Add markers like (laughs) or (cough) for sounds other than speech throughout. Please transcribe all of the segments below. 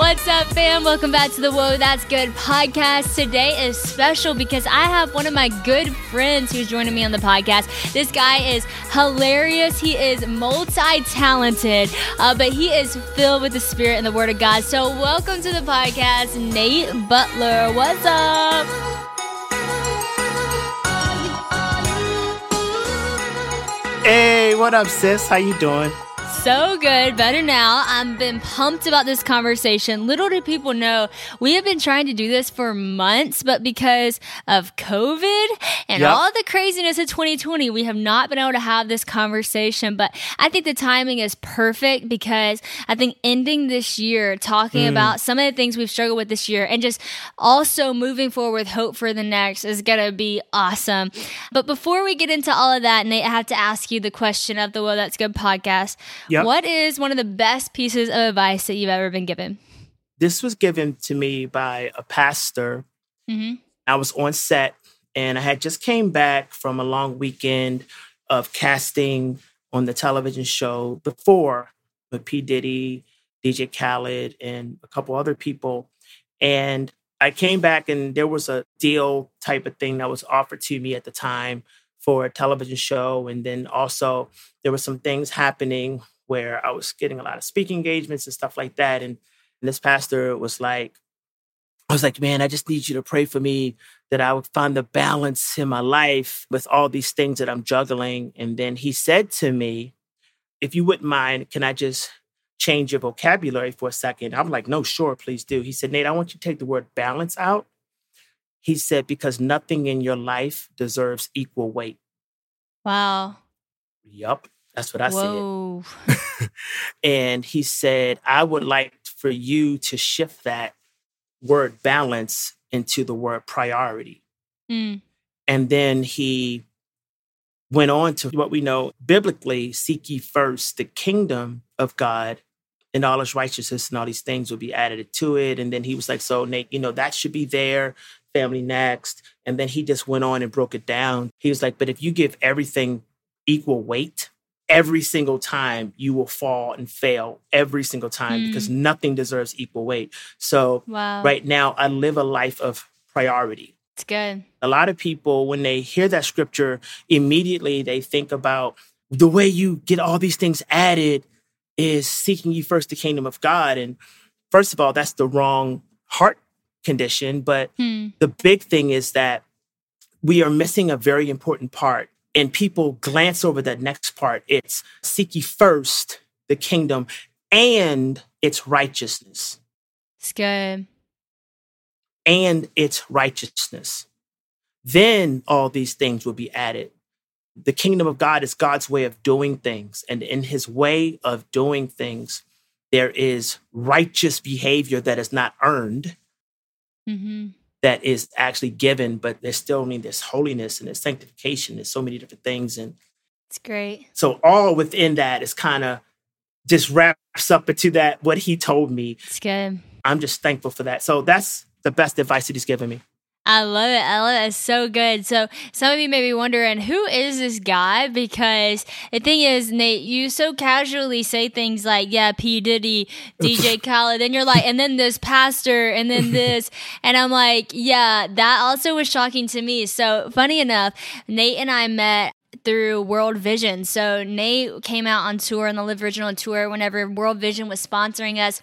What's up, fam? Welcome back to the Whoa That's Good podcast. Today is special because I have one of my good friends who's joining me on the podcast. This guy is hilarious. He is multi talented, uh, but he is filled with the Spirit and the Word of God. So, welcome to the podcast, Nate Butler. What's up? Hey, what up, sis? How you doing? So good. Better now. I've been pumped about this conversation. Little do people know, we have been trying to do this for months, but because of COVID and Yep. all the craziness of 2020, we have not been able to have this conversation. But I think the timing is perfect because I think ending this year, talking Mm. about some of the things we've struggled with this year and just also moving forward with hope for the next is going to be awesome. But before we get into all of that, Nate, I have to ask you the question of the Whoa That's Good podcast. Yep. What is one of the best pieces of advice that you've ever been given? This was given to me by a pastor. hmm I was on set and I had just came back from a long weekend of casting on the television show before with P. Diddy, DJ Khaled, and a couple other people. And I came back and there was a deal type of thing that was offered to me at the time for a television show. And then also there were some things happening where I was getting a lot of speaking engagements and stuff like that. And, and this pastor was like, I was like, man, I just need you to pray for me that I would find the balance in my life with all these things that I'm juggling. And then he said to me, if you wouldn't mind, can I just change your vocabulary for a second? I'm like, no, sure, please do. He said, Nate, I want you to take the word balance out. He said, because nothing in your life deserves equal weight. Wow. Yup, that's what I said. (laughs) And he said, I would like for you to shift that word balance into the word priority. Mm. And then he went on to what we know biblically seek ye first the kingdom of God and all his righteousness and all these things will be added to it. And then he was like, So, Nate, you know, that should be there, family next. And then he just went on and broke it down. He was like, But if you give everything equal weight, every single time you will fall and fail every single time Mm. because nothing deserves equal weight. So, Wow. right now, I live a life of priority It's good. a lot of people when they hear that scripture immediately they think about the way you get all these things added is seeking you first the kingdom of god and first of all that's the wrong heart condition but Hmm. the big thing is that we are missing a very important part and people glance over that next part it's seek ye first the kingdom and its righteousness It's good. and its righteousness. Then all these things will be added. The kingdom of God is God's way of doing things. And in his way of doing things, there is righteous behavior that is not earned, hmm that is actually given, but there's still, I mean, there's holiness and there's sanctification. There's so many different things. And It's great. so all within that is kind of just wraps up into that, what he told me. It's good. I'm just thankful for that. So that's the best advice that he's given me. I love it. I love it. It's so good. So some of you may be wondering, who is this guy? Because the thing is, Nate, you so casually say things like, yeah, P. Diddy, (laughs) DJ Khaled, and you're like, and then this pastor, and then (laughs) this. and I'm like, yeah, that also was shocking to me. So funny enough, Nate and I met through World Vision. So Nate came out on tour on the Live Original tour whenever World Vision was sponsoring us.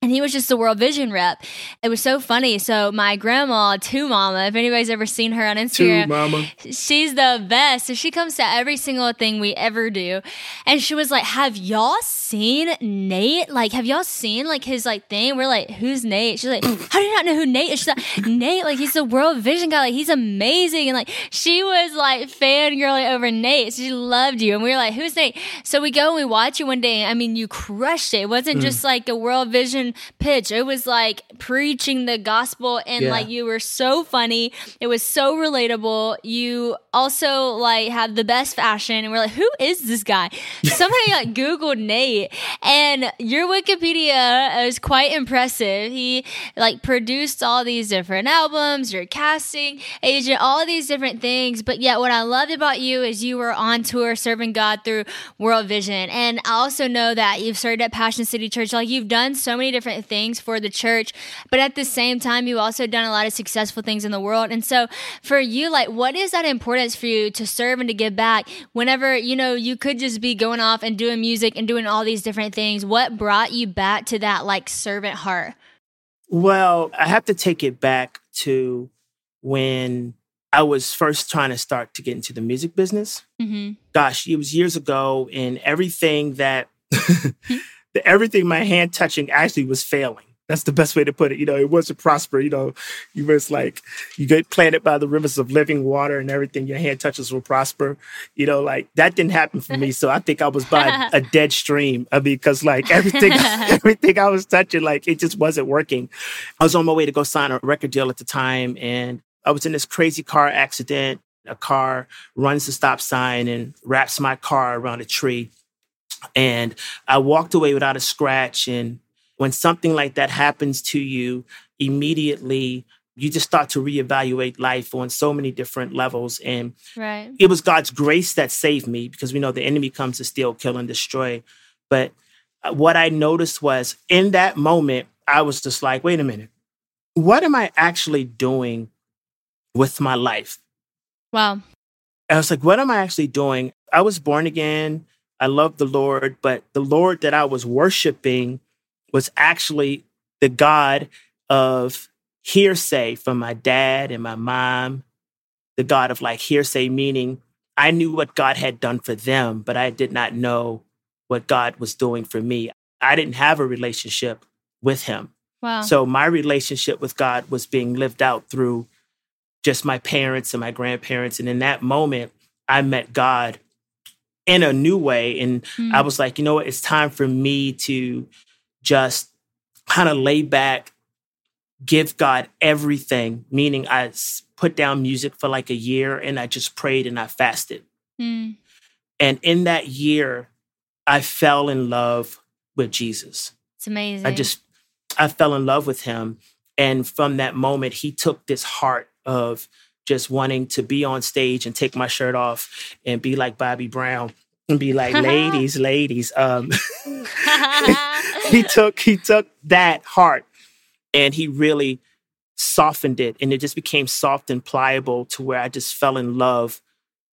And he was just the World Vision rep. It was so funny. So my grandma, Two Mama, if anybody's ever seen her on Instagram, Two Mama. she's the best. So she comes to every single thing we ever do, and she was like, "Have y'all seen Nate? Like, have y'all seen like his like thing?" We're like, "Who's Nate?" She's like, "How do you not know who Nate is?" She's like, "Nate, like he's the World Vision guy. Like he's amazing." And like she was like fangirling over Nate. She loved you, and we were like, "Who's Nate?" So we go and we watch you one day. And, I mean, you crushed it. It wasn't mm. just like a World Vision pitch. It was like preaching the gospel and Yeah. like you were so funny. It was so relatable. You also like had the best fashion and we're like, who is this guy? (laughs) Somebody like Googled Nate and your Wikipedia is quite impressive. He like produced all these different albums, your casting agent, all these different things. But yet what I loved about you is you were on tour serving God through World Vision. And I also know that you've served at Passion City Church. Like you've done so many different things for the church, but at the same time, you've also done a lot of successful things in the world. And so for you, like, what is that importance for you to serve and to give back whenever, you know, you could just be going off and doing music and doing all these different things? What brought you back to that like servant heart? Well, I have to take it back to when I was first trying to start to get into the music business. Mm-hmm. Gosh, it was years ago, and everything that (laughs) the, everything my hand touching actually was failing. That's the best way to put it. You know, it wasn't prosper. You know, you was like you get planted by the rivers of living water, and everything your hand touches will prosper. You know, like that didn't happen for me. So I think I was by a (laughs) dead stream. I mean, because like everything, (laughs) (laughs) everything I was touching, like it just wasn't working. I was on my way to go sign a record deal at the time, and I was in this crazy car accident. A car runs the stop sign and wraps my car around a tree. And I walked away without a scratch. And when something like that happens to you, immediately you just start to reevaluate life on so many different levels. And Right. it was God's grace that saved me because we know the enemy comes to steal, kill, and destroy. But uh, what I noticed was in that moment, I was just like, wait a minute, what am I actually doing with my life? Wow. I was like, what am I actually doing? I was born again. I love the Lord, but the Lord that I was worshiping was actually the God of hearsay from my dad and my mom, the God of like hearsay, meaning I knew what God had done for them, but I did not know what God was doing for me. I didn't have a relationship with Him. Wow. So my relationship with God was being lived out through just my parents and my grandparents. And in that moment, I met God in a new way. And Mm. I was like, you know what? It's time for me to just kind of lay back, give God everything, meaning I put down music for like a year and I just prayed and I fasted. Mm. And in that year, I fell in love with Jesus. It's amazing. I just I fell in love with him. And from that moment, he took this heart of just wanting to be on stage and take my shirt off and be like Bobby Brown and be like, (laughs) ladies, ladies. Um, (laughs) (laughs) he took he took that heart and he really softened it and it just became soft and pliable to where I just fell in love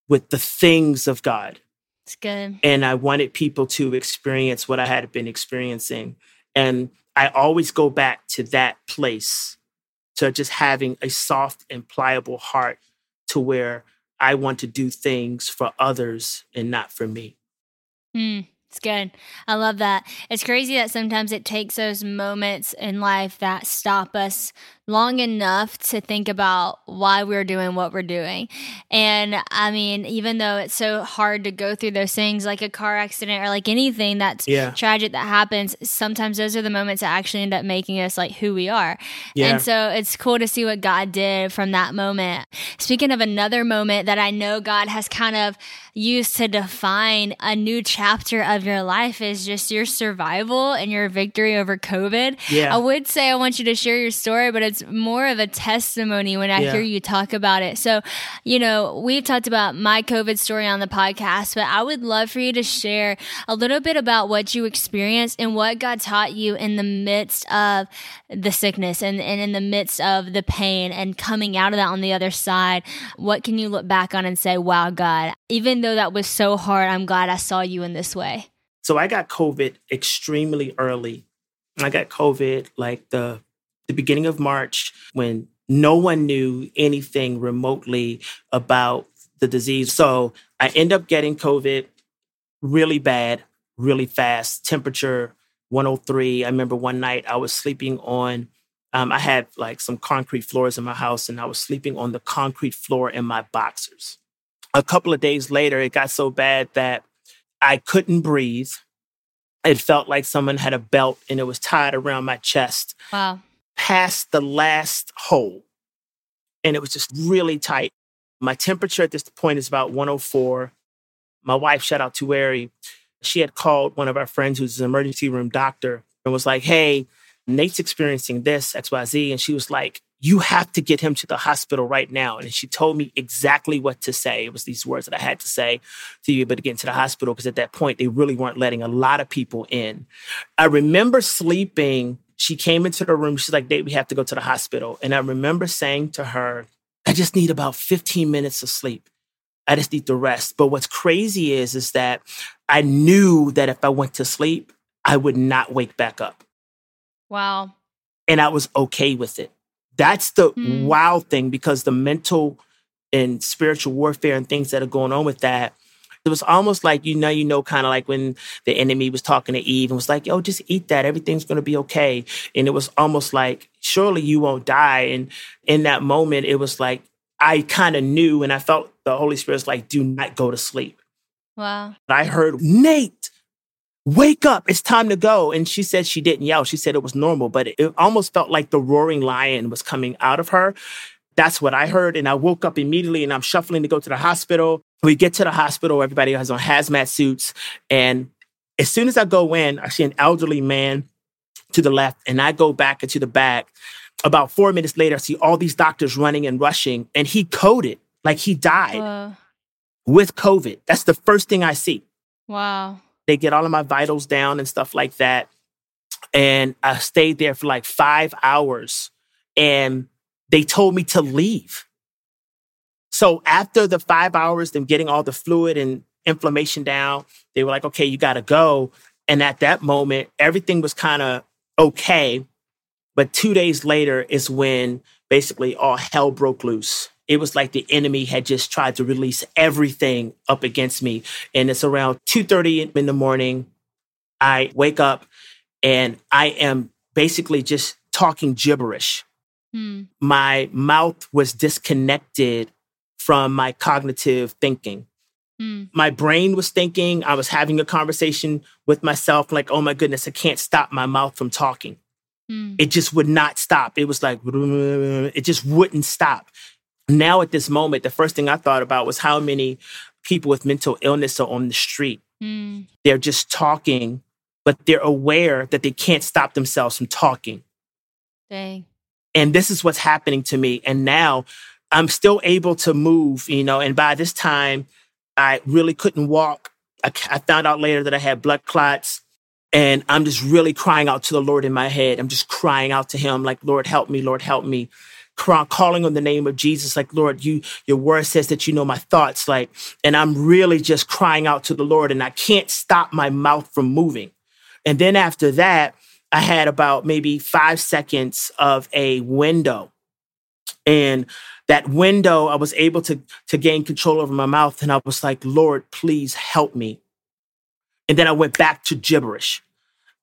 with the things of God it's good. and I wanted people to experience what I had been experiencing. And I always go back to that place to just having a soft and pliable heart to where I want to do things for others and not for me. Mm, it's good. I love that. It's crazy that sometimes it takes those moments in life that stop us long enough to think about why we're doing what we're doing. And I mean, even though it's so hard to go through those things like a car accident or like anything that's Yeah. tragic that happens, sometimes those are the moments that actually end up making us like who we are. Yeah. And so it's cool to see what God did from that moment. Speaking of another moment that I know God has kind of used to define a new chapter of your life is just your survival and your victory over COVID. Yeah. I would say I want you to share your story, but it's more of a testimony when I Yeah. hear you talk about it. So, you know, we've talked about my COVID story on the podcast, but I would love for you to share a little bit about what you experienced and what God taught you in the midst of the sickness and, and in the midst of the pain and coming out of that on the other side. What can you look back on and say, wow, God, even though that was so hard, I'm glad I saw you in this way? So I got COVID extremely early I got COVID like the the beginning of March when no one knew anything remotely about the disease. So I end up getting COVID really bad, really fast, temperature 103. I remember one night I was sleeping on, um, I had like some concrete floors in my house, and I was sleeping on the concrete floor in my boxers. A couple of days later, it got so bad that I couldn't breathe. It felt like someone had a belt and it was tied around my chest. Wow. Past the last hole. And it was just really tight. My temperature at this point is about 104. My wife, shout out to Wary, she had called one of our friends who's an emergency room doctor and was like, hey, Nate's experiencing this, XYZ. And she was like, you have to get him to the hospital right now. And she told me exactly what to say. It was these words that I had to say to be able to get into the hospital because at that point, they really weren't letting a lot of people in. I remember sleeping. She came into the room. She's like, Nate, we have to go to the hospital. And I remember saying to her, I just need about 15 minutes of sleep. I just need the rest. But what's crazy is, is that I knew that if I went to sleep, I would not wake back up. Wow. And I was okay with it. That's the Mm. wow thing because the mental and spiritual warfare and things that are going on with that. It was almost like, you know, you know, kind of like when the enemy was talking to Eve and was like, yo, just eat that. Everything's going to be okay. And it was almost like, surely you won't die. And in that moment, it was like, I kind of knew and I felt the Holy Spirit's like, do not go to sleep. Wow. I heard, Nate, wake up. It's time to go. And she said she didn't yell. She said it was normal, but it, it almost felt like the roaring lion was coming out of her. That's what I heard. And I woke up immediately and I'm shuffling to go to the hospital. We get to the hospital. Everybody has on hazmat suits. And as soon as I go in, I see an elderly man to the left and I go back into the back. About four minutes later, I see all these doctors running and rushing and he coded like he died Whoa. with COVID. That's the first thing I see. Wow. They get all of my vitals down and stuff like that. And I stayed there for like five hours and they told me to leave. So after the five hours, them getting all the fluid and inflammation down, they were like, okay, you got to go. And at that moment, everything was kind of okay. But two days later is when basically all hell broke loose. It was like the enemy had just tried to release everything up against me. And it's around 2:30 in the morning. I wake up and I am basically just talking gibberish. Hmm. My mouth was disconnected from my cognitive thinking. Hmm. My brain was thinking, I was having a conversation with myself, like, oh my goodness, I can't stop my mouth from talking. Hmm. It just would not stop. It was like, it just wouldn't stop. Now, at this moment, the first thing I thought about was how many people with mental illness are on the street. Hmm. They're just talking, but they're aware that they can't stop themselves from talking. Dang. And this is what's happening to me. And now I'm still able to move, you know, and by this time, I really couldn't walk. I, I found out later that I had blood clots. And I'm just really crying out to the Lord in my head. I'm just crying out to Him, like, Lord, help me, Lord, help me. Calling on the name of Jesus, like, Lord, you, your word says that you know my thoughts, like, and I'm really just crying out to the Lord, and I can't stop my mouth from moving. And then after that, I had about maybe five seconds of a window. And that window, I was able to, to gain control over my mouth. And I was like, Lord, please help me. And then I went back to gibberish.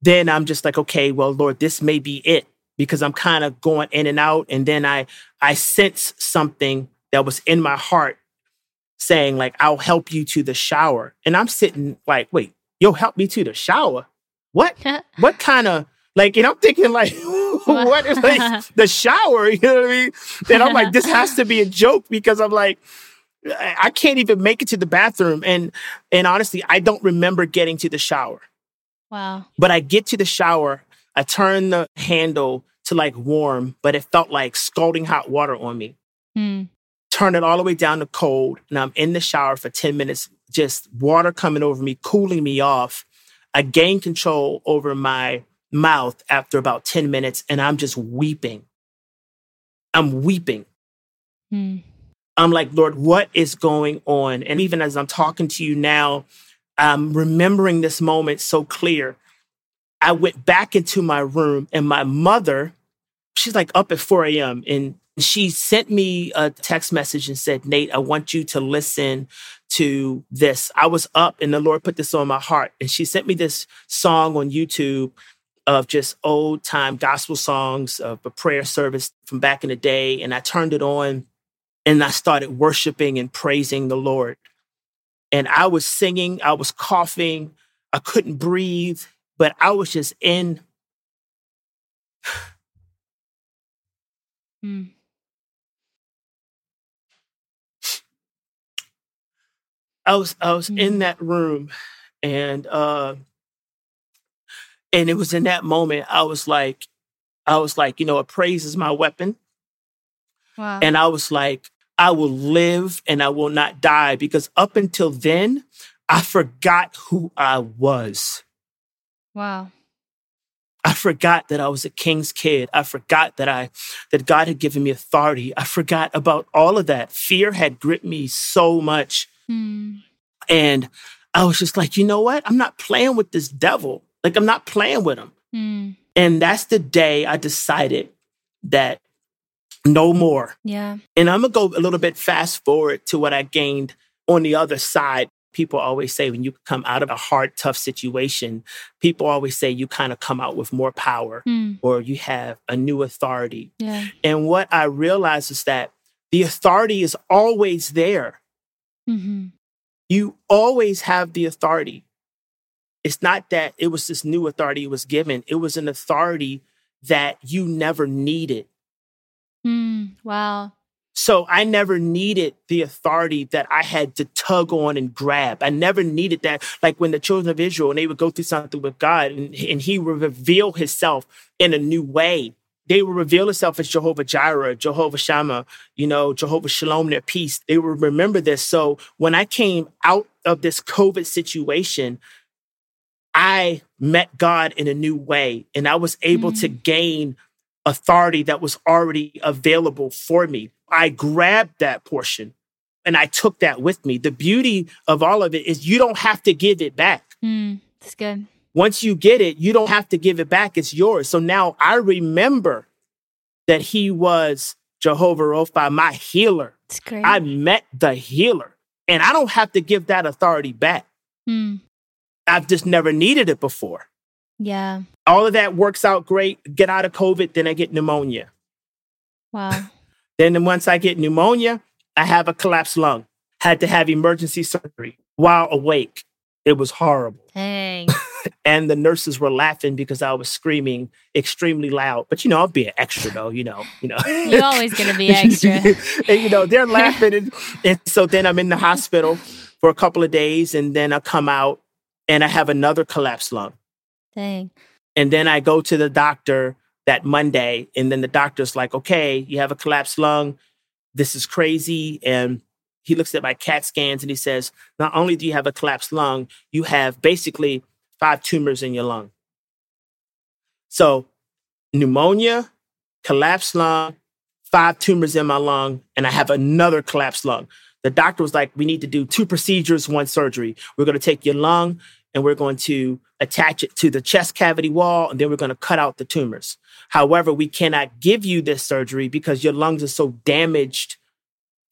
Then I'm just like, okay, well, Lord, this may be it because I'm kind of going in and out. And then I I sense something that was in my heart saying, like, I'll help you to the shower. And I'm sitting like, wait, you'll help me to the shower? What? (laughs) what kind of like, and I'm thinking like, (laughs) (laughs) what is like (laughs) the shower? You know what I mean? And I'm like, this has to be a joke because I'm like, I can't even make it to the bathroom. And and honestly, I don't remember getting to the shower. Wow. But I get to the shower, I turn the handle to like warm, but it felt like scalding hot water on me. Hmm. Turn it all the way down to cold, and I'm in the shower for 10 minutes, just water coming over me, cooling me off. I gain control over my mouth after about 10 minutes, and I'm just weeping. I'm weeping. Hmm. I'm like, Lord, what is going on? And even as I'm talking to you now, I'm remembering this moment so clear. I went back into my room and my mother, she's like up at 4 a.m. and she sent me a text message and said, Nate, I want you to listen to this. I was up and the Lord put this on my heart. And she sent me this song on YouTube of just old time gospel songs of a prayer service from back in the day. And I turned it on and I started worshiping and praising the Lord. And I was singing, I was coughing, I couldn't breathe, but I was just in. Mm. I was I was Mm. in that room and uh and it was in that moment I was like I was like, you know, a praise is my weapon. Wow. And I was like, I will live and I will not die because up until then, I forgot who I was. wow. I forgot that I was a king's kid. I forgot that I that God had given me authority. I forgot about all of that. Fear had gripped me so much. Hmm. And I was just like, you know what? I'm not playing with this devil. Like I'm not playing with them. Hmm. And that's the day I decided that no more. Yeah. And I'm gonna go a little bit fast forward to what I gained on the other side. People always say when you come out of a hard, tough situation, people always say you kind of come out with more power Hmm. or you have a new authority. Yeah. And what I realized is that the authority is always there. hmm You always have the authority. It's not that it was this new authority it was given, it was an authority that you never needed. Hmm. Wow. So I never needed the authority that I had to tug on and grab. I never needed that. Like when the children of Israel and they would go through something with God and, and he would reveal himself in a new way. They would reveal himself as Jehovah Jireh, Jehovah Shammah, you know, Jehovah Shalom, their peace. They would remember this. So when I came out of this COVID situation, I met God in a new way and I was able to gain authority that was already available for me. I grabbed that portion and I took that with me. The beauty of all of it is you don't have to give it back. Hmm. That's good. Once you get it, you don't have to give it back. It's yours. So now I remember that he was Jehovah Rapha, my healer. It's great. I met the healer and I don't have to give that authority back. Hmm. I've just never needed it before. Yeah. All of that works out great. Get out of COVID, then I get pneumonia. Wow. (laughs) Then once I get pneumonia, I have a collapsed lung. Had to have emergency surgery while awake. It was horrible. Dang. (laughs) And the nurses were laughing because I was screaming extremely loud. But you know, I'll be an extra though, you know, you know. (laughs) You're always gonna be extra. and you know, they're laughing and, and so then I'm in the hospital for a couple of days and then I come out and I have another collapsed lung. Dang. And then I go to the doctor that Monday, and then the doctor's like, okay, you have a collapsed lung. This is crazy. And he looks at my CAT scans and he says, not only do you have a collapsed lung, you have basically five tumors in your lung. So, pneumonia, collapsed lung, five tumors in my lung, and I have another collapsed lung. The doctor was like, we need to do two procedures, one surgery. We're going to take your lung and we're going to attach it to the chest cavity wall, and then we're going to cut out the tumors. However, we cannot give you this surgery because your lungs are so damaged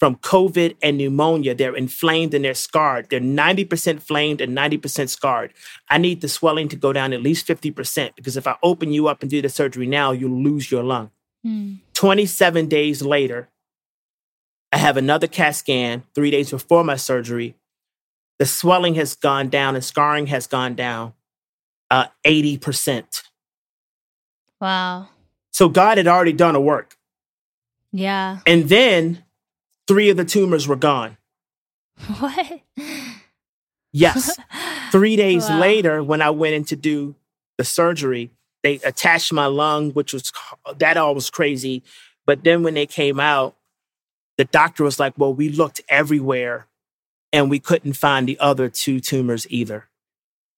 from COVID and pneumonia. They're inflamed and they're scarred. They're 90% inflamed and 90% scarred. I need the swelling to go down at least 50% because if I open you up and do the surgery now, you'll lose your lung. Hmm. 27 days later, I have another CAT scan three days before my surgery. The swelling has gone down and scarring has gone down uh, 80%. Wow. So God had already done a work. Yeah. And then three of the tumors were gone. What? Yes. (laughs) Three days Wow. later, when I went in to do the surgery, they attached my lung, which was that all was crazy. But then when they came out, the doctor was like, Well, we looked everywhere and we couldn't find the other two tumors either.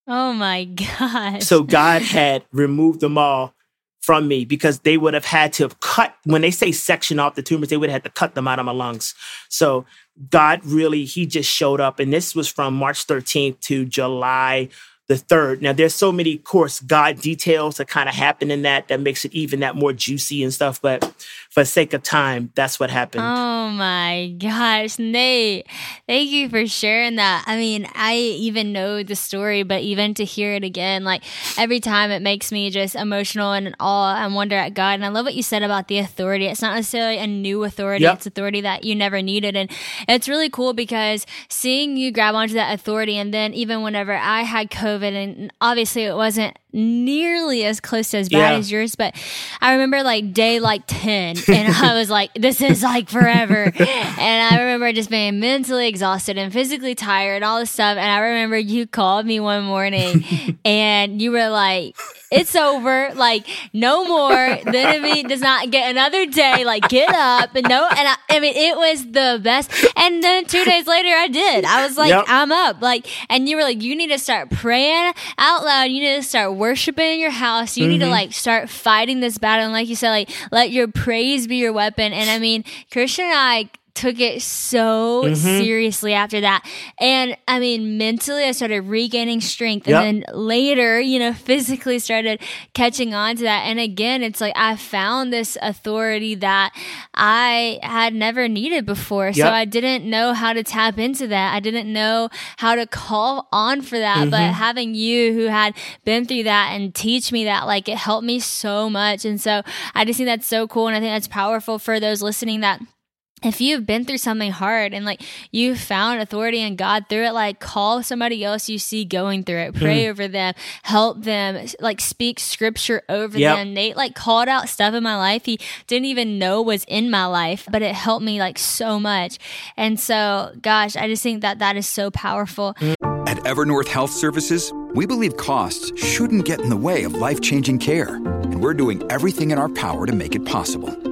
Oh my (laughs) God. So God had removed them all from me because they would have had to have cut, when they say section off the tumors, they would have had to cut them out of my lungs. So God really, He just showed up. And this was from March 13th to July the third. Now, there's so many, course, God details that kind of happen in that that makes it even that more juicy and stuff. But for sake of time, that's what happened. Oh my gosh, Nate. Thank you for sharing that. I mean, I even know the story, but even to hear it again, like every time it makes me just emotional and in awe and wonder at God. And I love what you said about the authority. It's not necessarily a new authority, yep. it's authority that you never needed. And it's really cool because seeing you grab onto that authority, and then even whenever I had COVID, and obviously it wasn't nearly as close to as bad yeah. as yours, but I remember like day like 10 and I was like, this is like forever. and I remember just being mentally exhausted and physically tired, and all this stuff. And I remember you called me one morning (laughs) and you were like, it's over. Like, no more. The enemy does not get another day. Like, get up. And no, and I, I mean, it was the best. And then two days later, I did. I was like, yep. I'm up. Like, and you were like, you need to start praying out loud. You need to start worshiping in your house. You mm-hmm. need to mm-hmm. like start fighting this battle. And like you said, like, let your praise be your weapon. And I mean, Christian and I took it so mm-hmm. seriously after that. And I mean, mentally, I started regaining strength. And then later, you know, (laughs) physically started catching on to that. And again, it's like I found this authority that I had never needed before. Yep. So I didn't know how to tap into that. I didn't know how to call on for that. Mm-hmm. But having you who had been through that and teach me that, like, it helped me so much. And so I just think that's so cool. And I think that's powerful for those listening that if you've been through something hard and like you found authority in God through it, like call somebody else you see going through it, pray mm. over them, help them, like speak scripture over yep. them. Nate like called out stuff in my life he didn't even know was in my life, but it helped me like so much. And so, gosh, I just think that that is so powerful. At Evernorth Health Services, we believe costs shouldn't get in the way of life changing care, and we're doing everything in our power to make it possible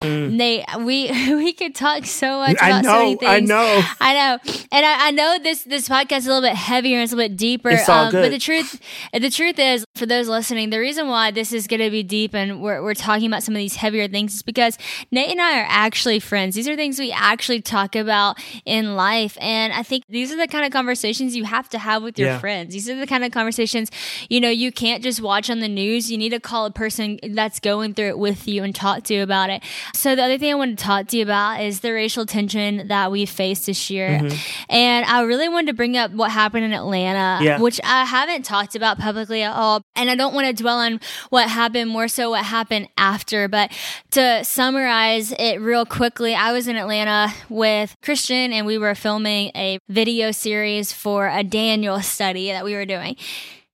Mm. Nate, we (laughs) we could talk so much about know, so many things. I know. I know. And I, I, know this this podcast is a little bit heavier and it's a little bit deeper. Um. But the truth the truth is, for those listening, the reason why this is gonna be deep and we're we're talking about some of these heavier things is because Nate and I are actually friends. These are things we actually talk about in life. And I think these are the kind of conversations you have to have with your yeah. friends. These are the kind of conversations, you know, you can't just watch on the news. You need to call a person that's going through it with you and talk to you about it. So the other thing I wanted to talk to you about is the racial tension that we faced this year. Mm-hmm. And I really wanted to bring up what happened in Atlanta, yeah. which I haven't talked about publicly at all. And I don't want to dwell on what happened, more so what happened after. But to summarize it real quickly, I was in Atlanta with Christian and we were filming a video series for a Daniel study that we were doing.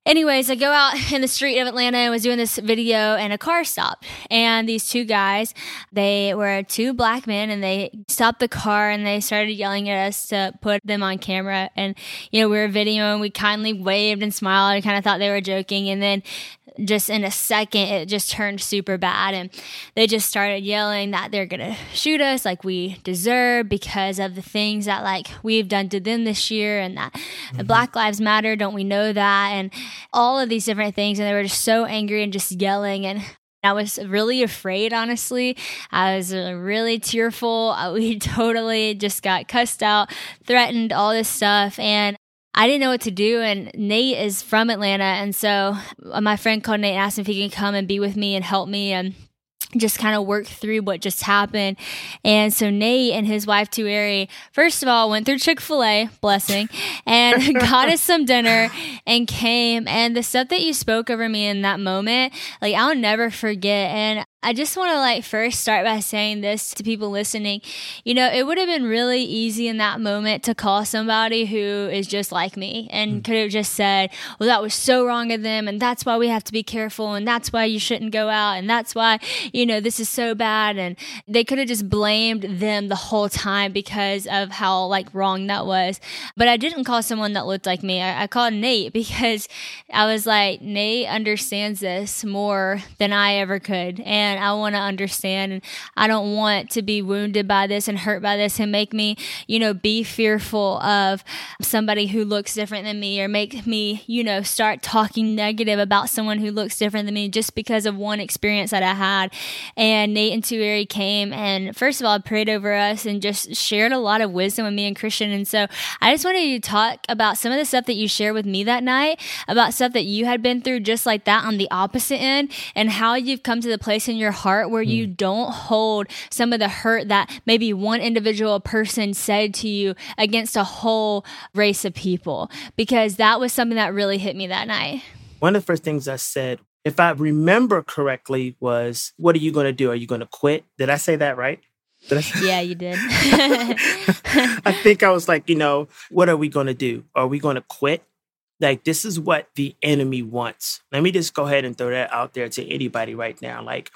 Anyways, I go out (laughs) in the street of Atlanta and was doing this video and a car stopped. And these two guys, they were two black men and they stopped the car and they started yelling at us to put them on camera. And, you know, we were videoing, we kindly waved and smiled and kind of thought they were joking. And then just in a second, it just turned super bad. And they just started yelling that they're going to shoot us like we deserve because of the things that like we've done to them this year and that mm-hmm. Black Lives Matter. Don't we know that? And all of these different things. And they were just so angry and just yelling. And I was really afraid, honestly. I was uh, really tearful. (laughs) We totally just got cussed out, threatened, all this stuff. And I didn't know what to do. And Nate is from Atlanta. And so uh, my friend called Nate and asked if he can come and be with me and help me. And just kind of work through what just happened. And so Nate and his wife Tueri, first of all, went through Chick-fil-A, blessing, (laughs) and (laughs) got us some dinner and came. And the stuff that you spoke over me in that moment, like I'll never forget. And I just want to like first start by saying this to people listening. You know, it would have been really easy in that moment to call somebody who is just like me and mm. could have just said, well, that was so wrong of them. And that's why we have to be careful. And that's why you shouldn't go out. And that's why, you know, this is so bad. And they could have just blamed them the whole time because of how like wrong that was. But I didn't call someone that looked like me. I, I called Nate (laughs) because I was like, Nate understands this more than I ever could. And and I want to understand and I don't want to be wounded by this and hurt by this and make me, you know, be fearful of somebody who looks different than me or make me, you know, start talking negative about someone who looks different than me just because of one experience that I had. And Nate and Tueri came and first of all prayed over us and just shared a lot of wisdom with me and Christian. And so I just wanted you to talk about some of the stuff that you shared with me that night, about stuff that you had been through just like that on the opposite end and how you've come to the place in your your heart where mm. you hmm. don't hold some of the hurt that maybe one individual person said to you against a whole race of people because that was something that really hit me that night. One of the first things I said, if I remember correctly, was, What are you going to do? Are you going to quit? Did I say that right? yeah, you did. (laughs) I think I was like, you know, what are we going to do? Are we going to quit? Like, this is what the enemy wants. Let me just go ahead and throw that out there to anybody right now. Like,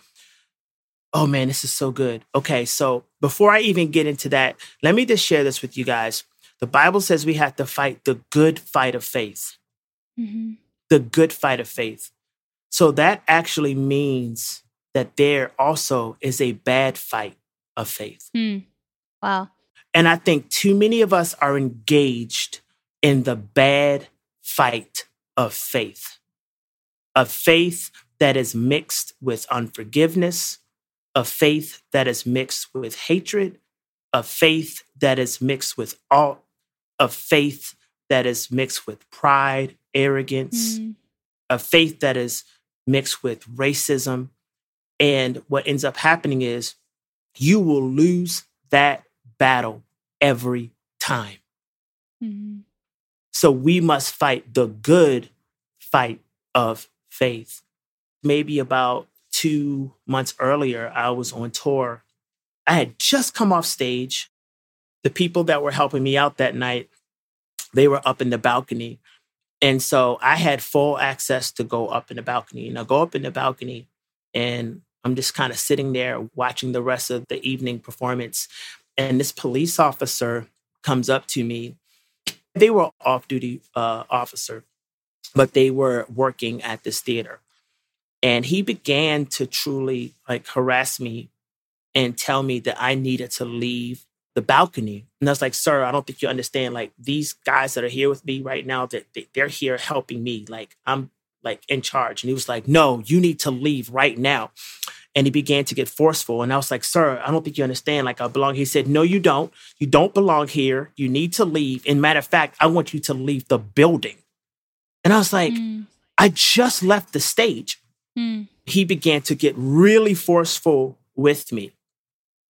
oh man, this is so good. Okay, so before I even get into that, let me just share this with you guys. The Bible says we have to fight the good fight of faith. Mm-hmm. The good fight of faith. So that actually means that there also is a bad fight of faith. Mm. Wow. And I think too many of us are engaged in the bad fight of faith, a faith that is mixed with unforgiveness, a faith that is mixed with hatred, a faith that is mixed with all, a faith that is mixed with pride, arrogance, mm. a faith that is mixed with racism. And what ends up happening is you will lose that battle every time. Mm. So we must fight the good fight of faith. Maybe about two months earlier, I was on tour. I had just come off stage. The people that were helping me out that night, they were up in the balcony. And so I had full access to go up in the balcony. And I go up in the balcony and I'm just kind of sitting there watching the rest of the evening performance. And this police officer comes up to me. They were off duty uh, officer, but they were working at this theater. And he began to truly like harass me and tell me that I needed to leave the balcony. And I was like, sir, I don't think you understand. Like these guys that are here with me right now, that they're here helping me. Like I'm like in charge. And he was like, no, you need to leave right now. And he began to get forceful. And I was like, sir, I don't think you understand. Like I belong. He said, no, you don't. You don't belong here. You need to leave. And matter of fact, I want you to leave the building. And I was like, mm. I just left the stage. Mm. He began to get really forceful with me.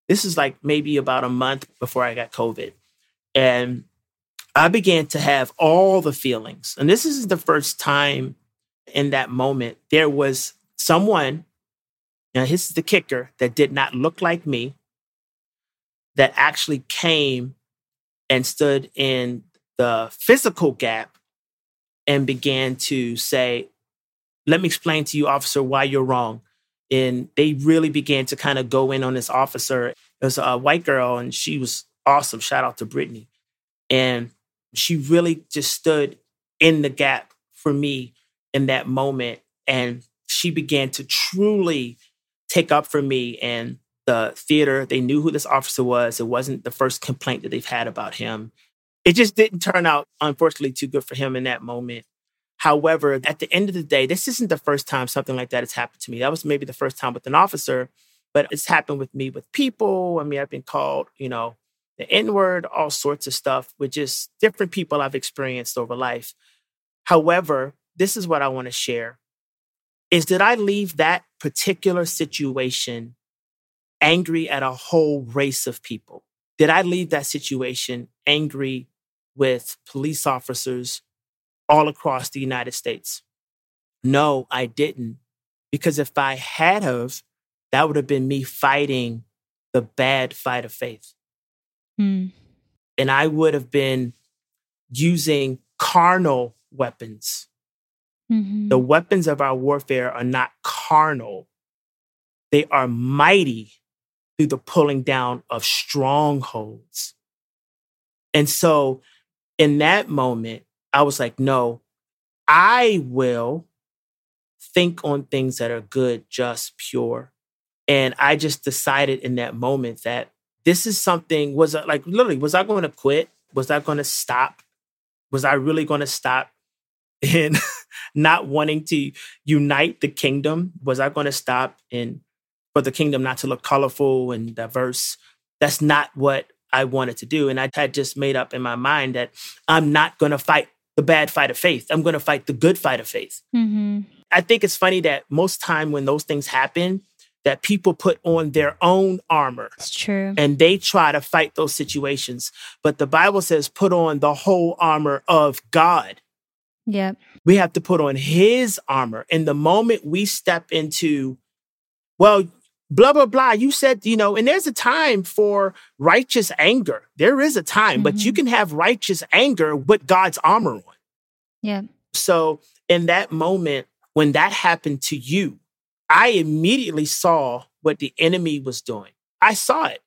This is like maybe about a month before I got COVID. And I began to have all the feelings. And this is the first time in that moment there was someone, now this is the kicker, that did not look like me, that actually came and stood in the physical gap and began to say, let me explain to you, officer, why you're wrong. And they really began to kind of go in on this officer. It was a white girl, and she was awesome. Shout out to Brittany. And she really just stood in the gap for me in that moment. And she began to truly take up for me. And the theater, they knew who this officer was. It wasn't the first complaint that they've had about him. It just didn't turn out, unfortunately, too good for him in that moment. However, at the end of the day, this isn't the first time something like that has happened to me. That was maybe the first time with an officer, but it's happened with me with people. I mean, I've been called, you know, the N word, all sorts of stuff with just different people I've experienced over life. However, this is what I want to share is did I leave that particular situation angry at a whole race of people? Did I leave that situation angry with police officers all across the United States? No, I didn't. Because if I had of, that would have been me fighting the bad fight of faith. Mm. And I would have been using carnal weapons. Mhm. The weapons of our warfare are not carnal, they are mighty through the pulling down of strongholds. And so in that moment, I was like, no, I will think on things that are good, just, pure. And I just decided in that moment that this is something, was like literally, was I going to quit? Was I going to stop? Was I really going to stop (laughs) in not wanting to unite the kingdom? Was I going to stop in for the kingdom not to look colorful and diverse? That's not what I wanted to do. And I had just made up in my mind that I'm not going to fight the bad fight of faith. I'm going to fight the good fight of faith. Mhm. I think it's funny that most time when those things happen, that people put on their own armor It's true. and they try to fight those situations. But the Bible says, put on the whole armor of God. Yep. We have to put on his armor. And the moment we step into, well, blah, blah, blah, you said, you know, and there's a time for righteous anger. There is a time, but you Mhm. can have righteous anger with God's armor on. yeah So in that moment, when that happened to you, I immediately saw what the enemy was doing. I saw it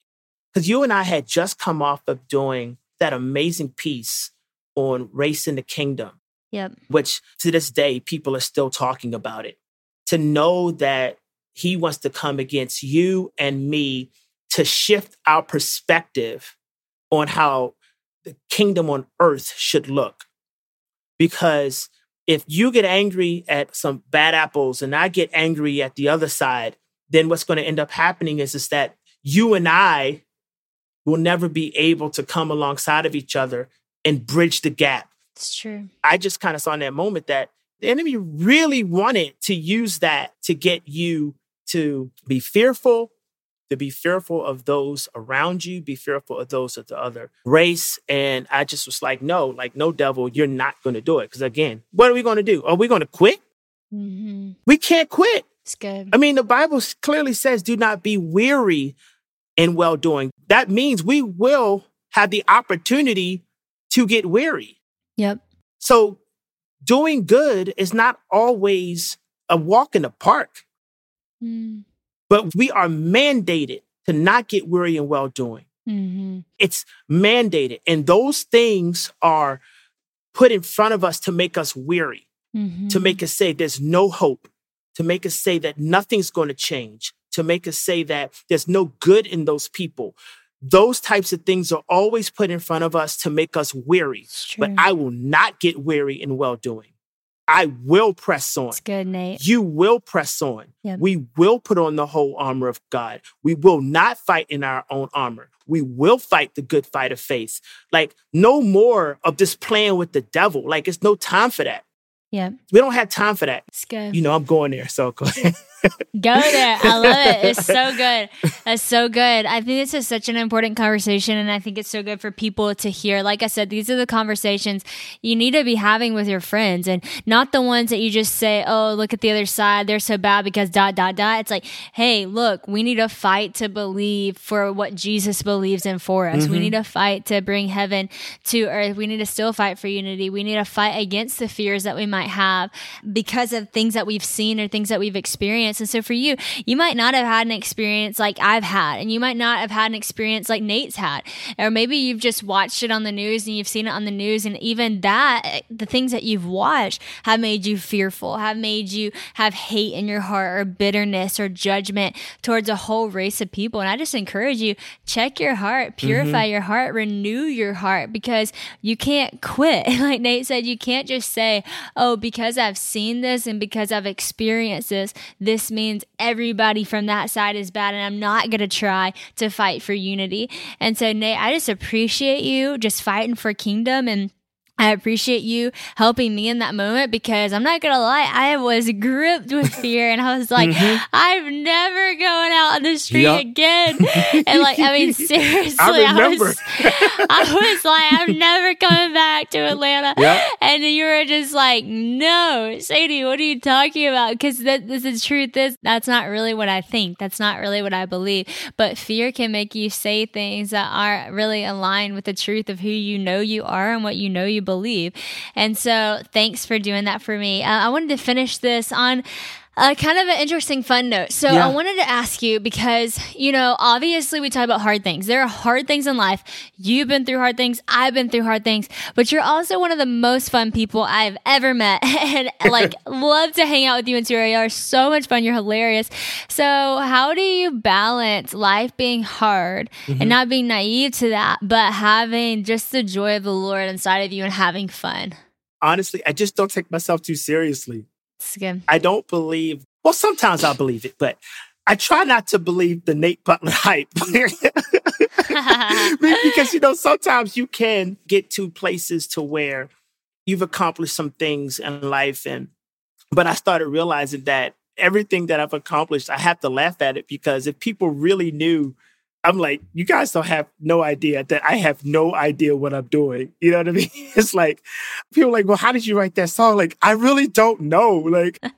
because you and I had just come off of doing that amazing piece on race in the kingdom, Yep. which to this day, people are still talking about it. To know that he wants to come against you and me to shift our perspective on how the kingdom on earth should look. Because if you get angry at some bad apples and I get angry at the other side, then what's going to end up happening is, is that you and I will never be able to come alongside of each other and bridge the gap. It's true. I just kind of saw in that moment that the enemy really wanted to use that to get you to be fearful, to be fearful of those around you, be fearful of those of the other race. And I just was like, no, like, no, devil, you're not going to do it. Because again, what are we going to do? Are we going to quit? hmm We can't quit. It's good. I mean, the Bible clearly says, do not be weary in well doing. That means we will have the opportunity to get weary. Yep. So doing good is not always a walk in the park, Mm. but we are mandated to not get weary in well doing. hmm It's mandated. And those things are put in front of us to make us weary, hmm to make us say there's no hope, to make us say that nothing's going to change, to make us say that there's no good in those people. Those types of things are always put in front of us to make us weary. But I will not get weary in well doing. I will press on. It's good, Nate. You will press on. Yep. We will put on the whole armor of God. We will not fight in our own armor. We will fight the good fight of faith. Like, no more of this playing with the devil. Like, it's no time for that. Yeah. We don't have time for that. It's good. You know, I'm going there. So go ahead. (laughs) Go there. I love it. It's so good. That's so good. I think this is such an important conversation, and I think it's so good for people to hear. Like I said, these are the conversations you need to be having with your friends, and not the ones that you just say, "Oh, look at the other side; they're so bad because dot dot dot." It's like, hey, look, we need to fight to believe for what Jesus believes in for us. We mm-hmm. need to fight to bring heaven to earth. We need to still fight for unity. We need to fight against the fears that we might have because of things that we've seen or things that we've experienced. And so for you, you might not have had an experience like I've had, and you might not have had an experience like Nate's had. Or maybe you've just watched it on the news and you've seen it on the news, and even that, the things that you've watched have made you fearful, have made you have hate in your heart or bitterness or judgment towards a whole race of people. And I just encourage you, check your heart, purify mm-hmm. your heart, renew your heart because you can't quit. (laughs) Like Nate said, you can't just say, oh, because I've seen this and because I've experienced this, this means everybody from that side is bad and I'm not going to try to fight for unity. And so, Nate, I just appreciate you just fighting for kingdom and I appreciate you helping me in that moment because I'm not gonna lie, I was gripped with (laughs) fear and I was like, Mhm. I'm never going out on the street Yep. again. (laughs) And like, I mean, seriously, I I, was, (laughs) I was like, I'm never coming back to Atlanta. Yep. And you were just like, no, Sadie, what are you talking about? Because that this the truth is that's not really what I think. That's not really what I believe. But fear can make you say things that aren't really aligned with the truth of who you know you are and what you know you believe. And so, thanks for doing that for me. Uh, I wanted to finish this on. Uh, kind of an interesting fun note. So Yeah. I wanted to ask you because, you know, obviously we talk about hard things. There are hard things in life. You've been through hard things. I've been through hard things, but you're also one of the most fun people I've ever met (laughs) and like (laughs) love to hang out with you and. You are so much fun. You're hilarious. So how do you balance life being hard and not being naive to that, but having just the joy of the Lord inside of you and having fun? Honestly, I just don't take myself too seriously. Good. I don't believe. Well, sometimes I'll believe it, but I try not to believe the Nate Butler (laughs) hype. (laughs) because you know sometimes you can get to places to where you've accomplished some things in life and but I started realizing that everything that I've accomplished I have to laugh at it because if people really knew I'm like you guys don't have no idea that I have no idea what I'm doing you know what I (laughs) mean it's like people are like well how did you write that song like I really don't know like (laughs)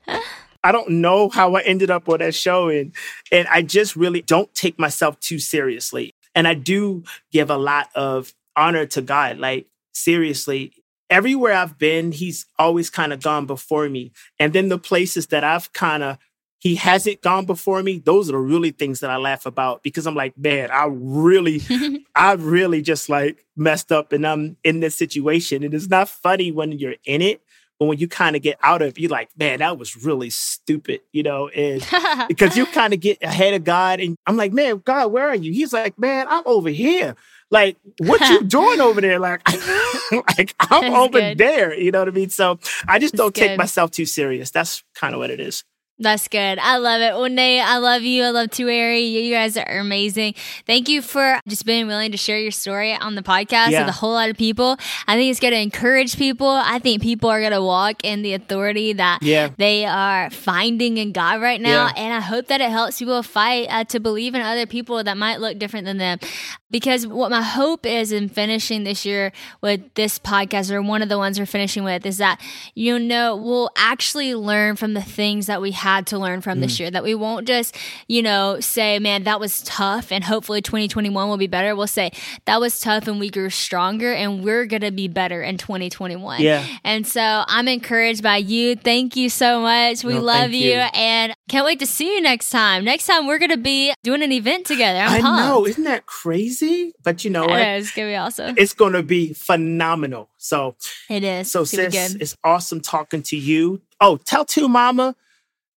I don't know how I ended up on that show and and I just really don't take myself too seriously. And I do give a lot of honor to God. Like seriously, everywhere I've been, he's always kind of gone before me. And then the places that I've kind of he hasn't gone before me, those are the really things that I laugh about because I'm like, man, I really (laughs) I really just like messed up and I'm in this situation. And it's not funny when you're in it, but when you kind of get out of it, you're like, man, that was really stupid, you know? And (laughs) because you kind of get ahead of God and I'm like, man, God, where are you? He's like, man, I'm over here. Like, what you (laughs) doing over there? Like, like I'm That's over good. there. You know what I mean? So I just That's don't take myself too serious. That's kind of what it is. That's good. I love it. Well, Nate, I love you. I love Tueri. You guys are amazing. Thank you for just being willing to share your story on the podcast Yeah. with a whole lot of people. I think it's going to encourage people. I think people are going to walk in the authority that Yeah. they are finding in God right now. Yeah. And I hope that it helps people fight uh, to believe in other people that might look different than them. Because what my hope is in finishing this year with this podcast, or one of the ones we're finishing with, is that, you know, we'll actually learn from the things that we had to learn from this mm. year. That we won't just, you know, say, man, that was tough and hopefully 2021 will be better. We'll say, that was tough and we grew stronger and we're going to be better in 2021. Yeah. And so I'm encouraged by you. Thank you so much. We No, love you. you. and can't wait to see you next time. Next time we're going to be doing an event together. I'm I pumped. know. Isn't that crazy? But you know know, it's going to be awesome. It's going to be phenomenal. So, It is. so it's sis, it's awesome talking to you. Oh, tell two mama,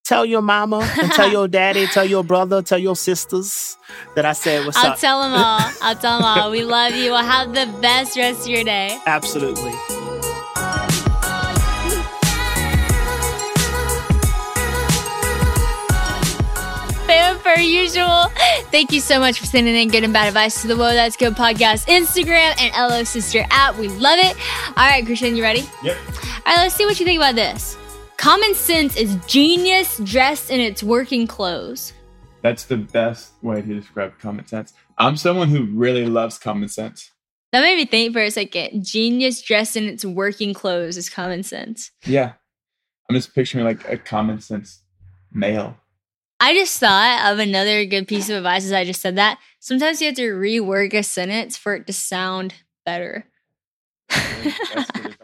tell your mama, and tell your (laughs) daddy, tell your brother, tell your sisters that I said what's I'll up. tell them all. I'll tell them all. We (laughs) love you. We'll have the best rest of your day. Absolutely. Per usual. Thank you so much for sending in good and bad advice to the Whoa That's Good podcast Instagram and LO Sister app. We love it. All right, Christian, you ready? Yep. All right, let's see what you think about this. Common sense is genius dressed in its working clothes. That's the best way to describe common sense. I'm someone who really loves common sense. That made me think for a second. Genius dressed in its working clothes is common sense. Yeah. I'm just picturing like a common sense male. I just thought of another good piece of advice as I just said that. Sometimes you have to rework a sentence for it to sound better. That's good advice.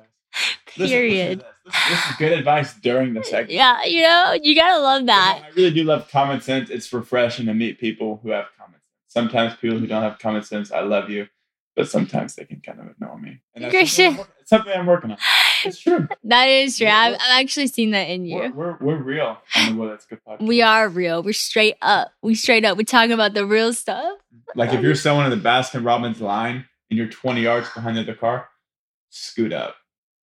Listen, Period. this. This, this is good advice during the segment. Yeah, you know, you gotta love that. I really do love common sense. It's refreshing to meet people who have common sense. Sometimes people who don't have common sense, I love you, but sometimes they can kind of ignore me. And that's something I'm, Christian. it's something I'm working on. It's true. That is true. I've, I've actually seen that in We're, you. we're, we're real on the Whoa That's Good podcast. We are real. We're straight up. We straight up. We're talking about the real stuff. Mm-hmm. Like if you're someone in the Baskin Robbins line and you're 20 yards behind the other car, scoot up.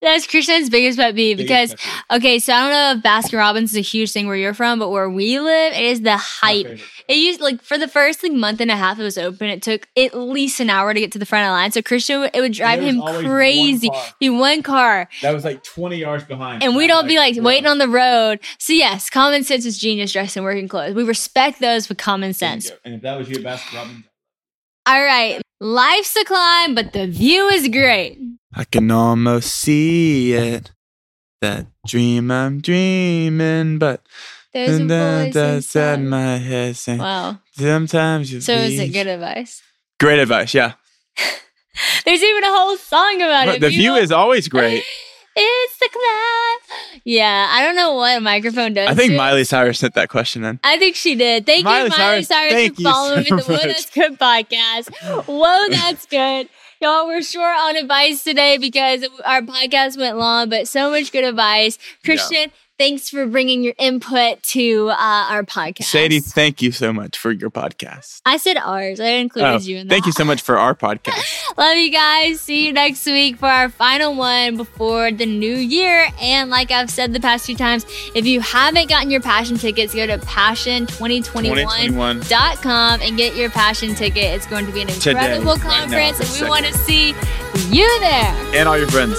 That's Christian's biggest pet peeve because pet okay, so I don't know if Baskin Robbins is a huge thing where you're from, but where we live, it is the hype. It used like for the first like month and a half it was open, it took at least an hour to get to the front of the line. So Christian, it would drive him one crazy. Be one car, That was like 20 yards behind. and we'd I'm all be like waiting on the road. So yes, common sense is genius dressed in working clothes. We respect those with common sense. And if that was you, Baskin Robbins, All right, life's a climb, but the view is great. I can almost see it. That dream I'm dreaming, but There's a voice that's inside. in my head saying, Wow. sometimes you So is it good advice? Great advice, yeah. (laughs) There's even a whole song about it. the view is always great. (laughs) It's the climb. Yeah, I don't know what a microphone does. I think. Miley Cyrus sent that question in. I think she did. Thank Miley you, Miley Cyrus, Cyrus, thank for following so. The Whoa. That's Good podcast. Whoa, that's good. Y'all, we're short on advice today because our podcast went long, but so much good advice. Christian, thanks for bringing your input to uh, our podcast. Sadie, thank you so much for your podcast. I said ours. I included Oh, you in that. thank you so much for our (laughs) podcast. Love you guys. See you next week for our final one before the new year. And like I've said the past few times, if you haven't gotten your passion tickets, go to passion2021.com 2021. and get your passion ticket. It's going to be an Today, incredible right now, conference, and we want to see you there. And all your friends.